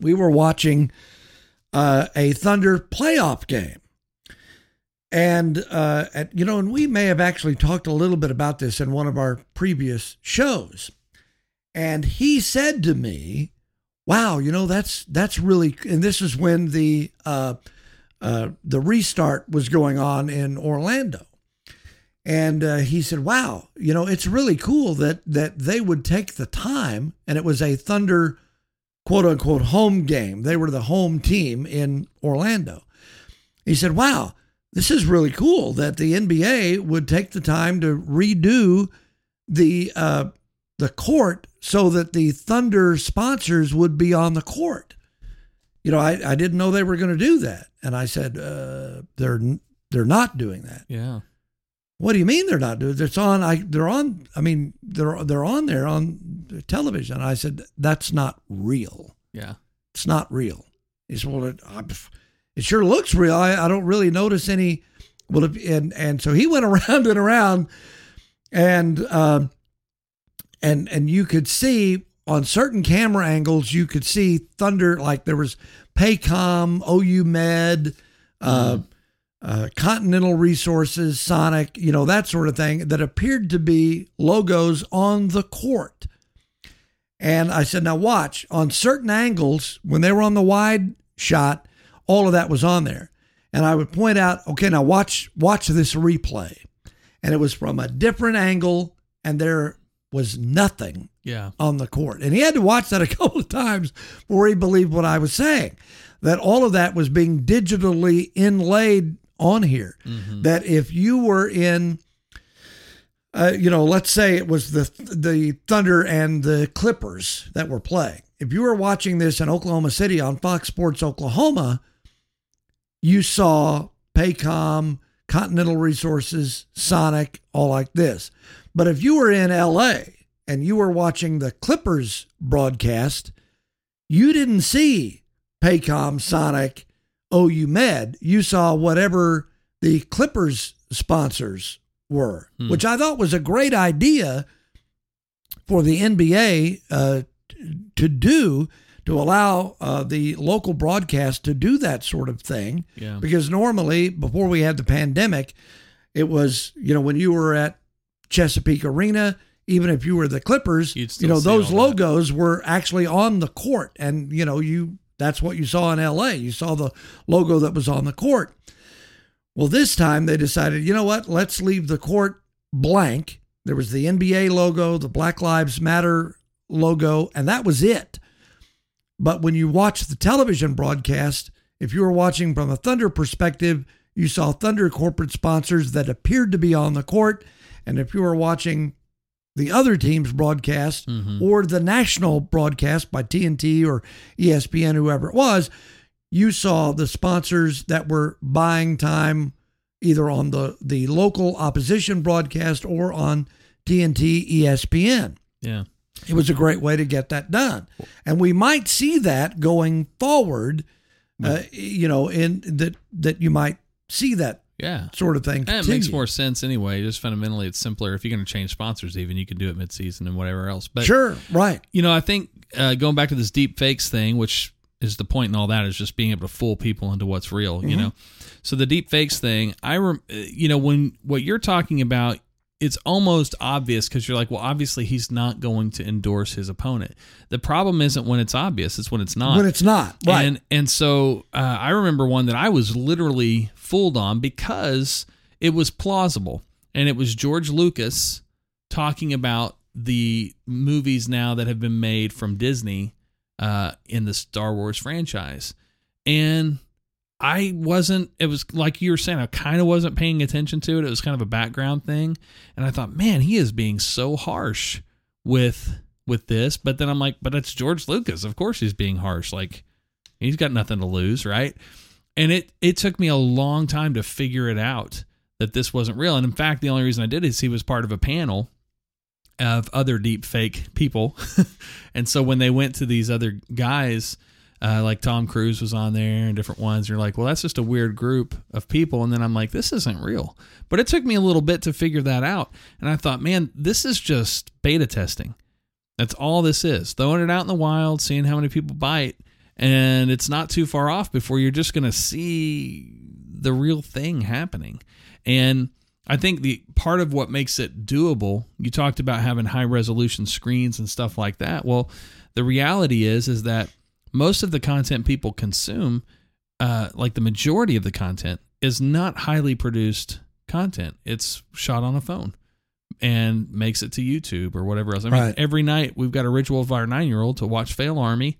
we were watching uh, a Thunder playoff game. And, uh, at, you know, and we may have actually talked a little bit about this in one of our previous shows. And he said to me, wow, you know, that's, that's really, and this is when the, uh, uh, the restart was going on in Orlando. And uh, he said, "Wow, you know, it's really cool that that they would take the time, and it was a Thunder, quote unquote, home game. They were the home team in Orlando." He said, "Wow, this is really cool that the NBA would take the time to redo the uh, the court so that the Thunder sponsors would be on the court." You know, I, I didn't know they were going to do that, and I said, uh, "They're they're not doing that." Yeah. What do you mean they're not doing? it? It's on. I they're on. I mean they're they're on there on television. I said that's not real. Yeah. It's not real. He said, well, it, I- it sure looks real. I, I don't really notice any. Well, if, and and so he went around and around, and um, and and you could see on certain camera angles you could see thunder like there was Paycom, OU Med, uh, uh, Continental Resources, Sonic, you know that sort of thing that appeared to be logos on the court. And I said, now watch on certain angles when they were on the wide shot, all of that was on there. And I would point out, okay, now watch watch this replay. And it was from a different angle and there was nothing Yeah. on the court. And he had to watch that a couple of times before he believed what I was saying. That all of that was being digitally inlaid on here. That if you were in uh, you know, let's say it was the the Thunder and the Clippers that were playing. If you were watching this in Oklahoma City on Fox Sports Oklahoma, you saw Paycom, Continental Resources, Sonic, all like this. But if you were in LA and you were watching the Clippers broadcast, you didn't see Paycom, Sonic, OU Med, you saw whatever the Clippers sponsors were, Hmm. which I thought was a great idea for the NBA uh, to do to allow uh, the local broadcast to do that sort of thing. Yeah. Because normally, before we had the pandemic, it was you know when you were at Chesapeake Arena, even if you were the Clippers, you know those all that. logos were actually on the court, and you know you that's what you saw in L.A. You saw the logo that was on the court. Well, this time they decided, you know what? Let's leave the court blank. There was the NBA logo, the Black Lives Matter logo, and that was it. But when you watch the television broadcast, if you were watching from a Thunder perspective, you saw Thunder corporate sponsors that appeared to be on the court. And if you were watching the other team's broadcast Mhm. or the national broadcast by TNT or ESPN, whoever it was, you saw the sponsors that were buying time either on the, the local opposition broadcast or on TNT ESPN. Yeah. It was a great way to get that done. And we might see that going forward, uh, you know, in that that you might see that Yeah. sort of thing. And it makes more sense anyway. Just fundamentally, it's simpler. If you're going to change sponsors, even you can do it mid-season and whatever else. But sure, right. you know, I think uh, going back to this deep fakes thing, which is the point in all that, is just being able to fool people into what's real. You know, so the deep fakes thing, I, rem- uh, you know, when what you're talking about, it's almost obvious because you're like, well, obviously he's not going to endorse his opponent. The problem isn't when it's obvious; it's when it's not. When it's not right. And and so uh, I remember one that I was literally fooled on because it was plausible, and it was George Lucas talking about the movies now that have been made from Disney uh, in the Star Wars franchise, and I wasn't. It was like you were saying. I kind of wasn't paying attention to it. It was kind of a background thing, and I thought, man, he is being so harsh with with this. But then I'm like, but it's George Lucas. Of course, he's being harsh. Like he's got nothing to lose, right? And it it took me a long time to figure it out that this wasn't real. And in fact, the only reason I did is he was part of a panel of other deep fake people. and so when they went to these other guys, uh, like Tom Cruise was on there and different ones, you're like, well, that's just a weird group of people. And then I'm like, this isn't real. But it took me a little bit to figure that out. And I thought, man, this is just beta testing. That's all this is. Throwing it out in the wild, seeing how many people bite. And it's not too far off before you're just going to see the real thing happening. And I think the part of what makes it doable, you talked about having high resolution screens and stuff like that. Well, the reality is is that most of the content people consume, uh, like the majority of the content, is not highly produced content. It's shot on a phone and makes it to YouTube or whatever else. I mean, Right. every night we've got a ritual of our nine year old to watch FailArmy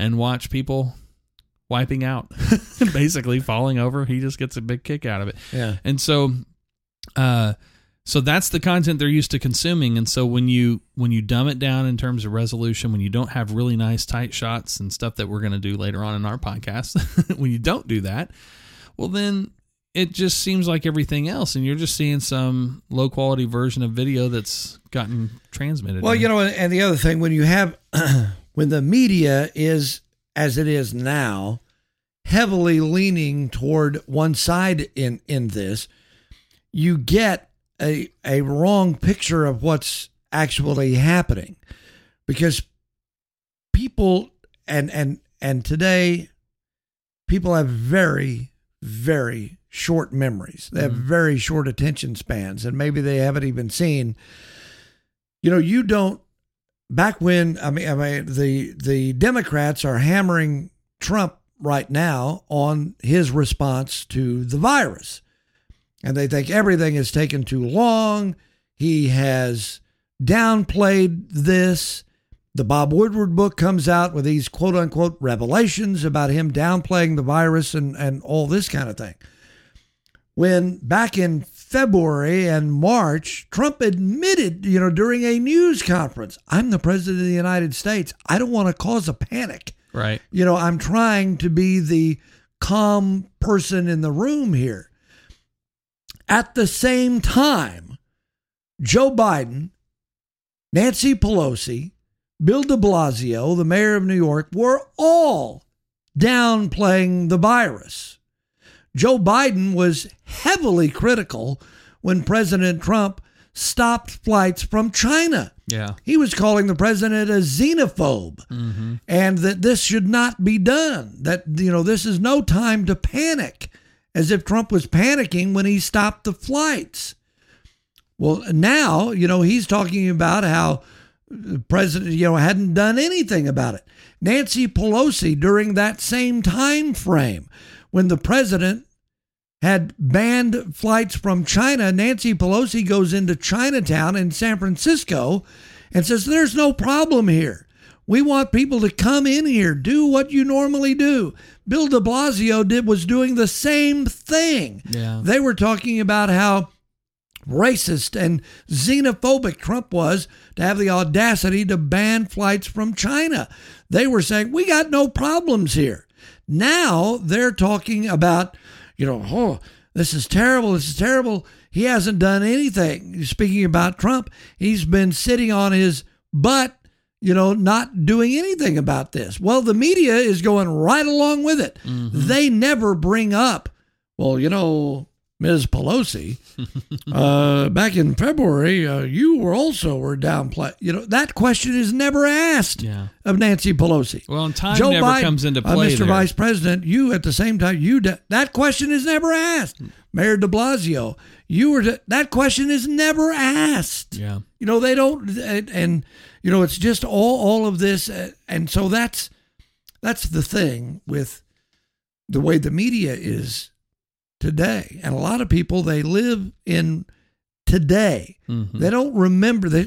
and watch people wiping out, basically falling over. He just gets a big kick out of it. yeah. And so uh so that's the content they're used to consuming and so when you when you dumb it down in terms of resolution when you don't have really nice tight shots and stuff that we're going to do later on in our podcast when you don't do that well then it just seems like everything else and you're just seeing some low quality version of video that's gotten transmitted Well, you know, and the other thing, when you have, when the media is as it is now, heavily leaning toward one side in in this, you get a a wrong picture of what's actually happening, because people and and and today, people have very very short memories. They have mm-hmm. very short attention spans, and maybe they haven't even seen. You know you don't back when i mean i mean the the democrats are hammering trump right now on his response to the virus. And they think everything has taken too long. He has downplayed this. The bob woodward book comes out with these quote unquote revelations about him downplaying the virus and and all this kind of thing. When back in February and March, Trump admitted, you know, during a news conference, I'm the president of the United States. I don't want to cause a panic. right You know, I'm trying to be the calm person in the room here. At the same time, Joe Biden, Nancy Pelosi, Bill de Blasio, the mayor of New York, were all downplaying the virus. Joe Biden was heavily critical when President Trump stopped flights from China. Yeah. He was calling the president a xenophobe mm-hmm. and that this should not be done. That, you know, this is no time to panic, as if Trump was panicking when he stopped the flights. Well, now, you know, he's talking about how the president, you know, hadn't done anything about it. Nancy Pelosi, during that same time frame, when the president had banned flights from China, Nancy Pelosi goes into Chinatown in San Francisco and says, There's no problem here. We want people to come in here, do what you normally do. Bill de Blasio did was doing the same thing. Yeah. They were talking about how racist and xenophobic Trump was to have the audacity to ban flights from China. They were saying, we got no problems here. Now they're talking about, you know, oh, this is terrible. This is terrible. He hasn't done anything. Speaking about Trump, he's been sitting on his butt, you know, not doing anything about this. Well, the media is going right along with it. Mm-hmm. They never bring up, well, you know, Ms. Pelosi, uh, back in February, uh, you were also were downplay. You know that question is never asked Yeah. of Nancy Pelosi. Well, and time never comes into uh, Mr. there. Vice President, you at the same time, you de- that question is never asked. Mayor De Blasio, you were de- that question is never asked. Yeah. You know they don't, and, and you know it's just all all of this, uh, and so that's that's the thing with the way the media is today, and a lot of people they live in today. Mhm. They don't remember. They,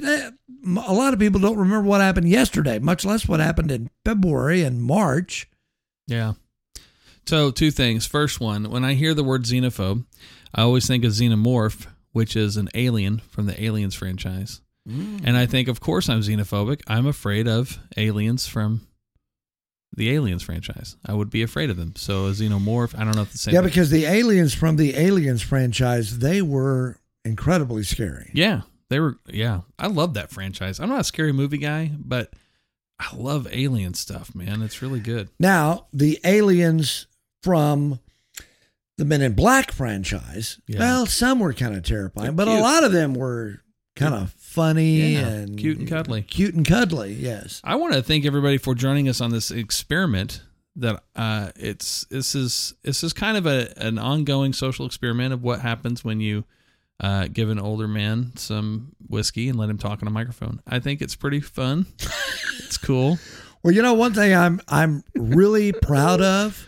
a lot of people don't remember what happened yesterday, much less what happened in February and March. Yeah. So, two things. First one, when I hear the word xenophobe, I always think of xenomorph, which is an alien from the Aliens franchise. And I think, of course, I'm xenophobic. I'm afraid of aliens from the Aliens franchise. I would be afraid of them. So, a xenomorph, I don't know if the same. Yeah, thing. because the aliens from the Aliens franchise, they were incredibly scary. Yeah, they were. Yeah, I love that franchise. I'm not a scary movie guy, but I love alien stuff, man. It's really good. Now, the aliens from the Men in Black franchise, Yeah. well, some were kind of terrifying, They're but a lot of them were kind of funny Yeah, and cute and cuddly. Cute and cuddly, yes. I want to thank everybody for joining us on this experiment. That uh, it's this is this is kind of a an ongoing social experiment of what happens when you uh, give an older man some whiskey and let him talk on a microphone. I think it's pretty fun. it's cool. Well, you know, one thing I'm I'm really proud of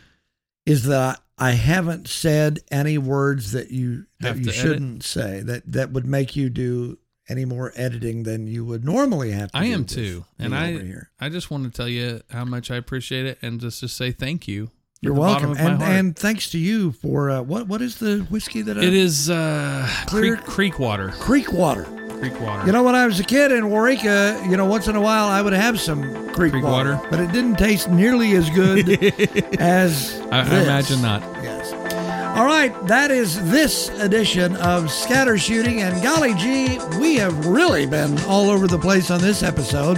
is that I haven't said any words that you that Have you shouldn't say that that would make you do any more editing than you would normally have to. I am too, and I. I just want to tell you how much I appreciate it, and just to say thank you. You're from the bottom welcome, and and thanks to you for uh, what what is the whiskey that I, it is uh, Clear- creek, creek water. Creek water. Creek water. You know, when I was a kid in Waurika, you know, once in a while I would have some creek, Creek water, water? but it didn't taste nearly as good as I, I imagine not. All right, that is this edition of Scatter Shooting, and golly gee, we have really been all over the place on this episode.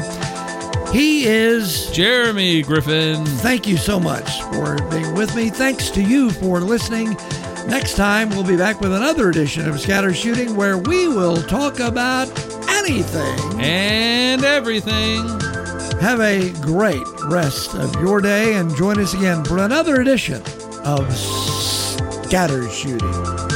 He is. Jeremy Griffin. Thank you so much for being with me. Thanks to you for listening. Next time, we'll be back with another edition of Scatter Shooting where we will talk about anything. and everything. Have a great rest of your day and join us again for another edition of Scatter Shooting.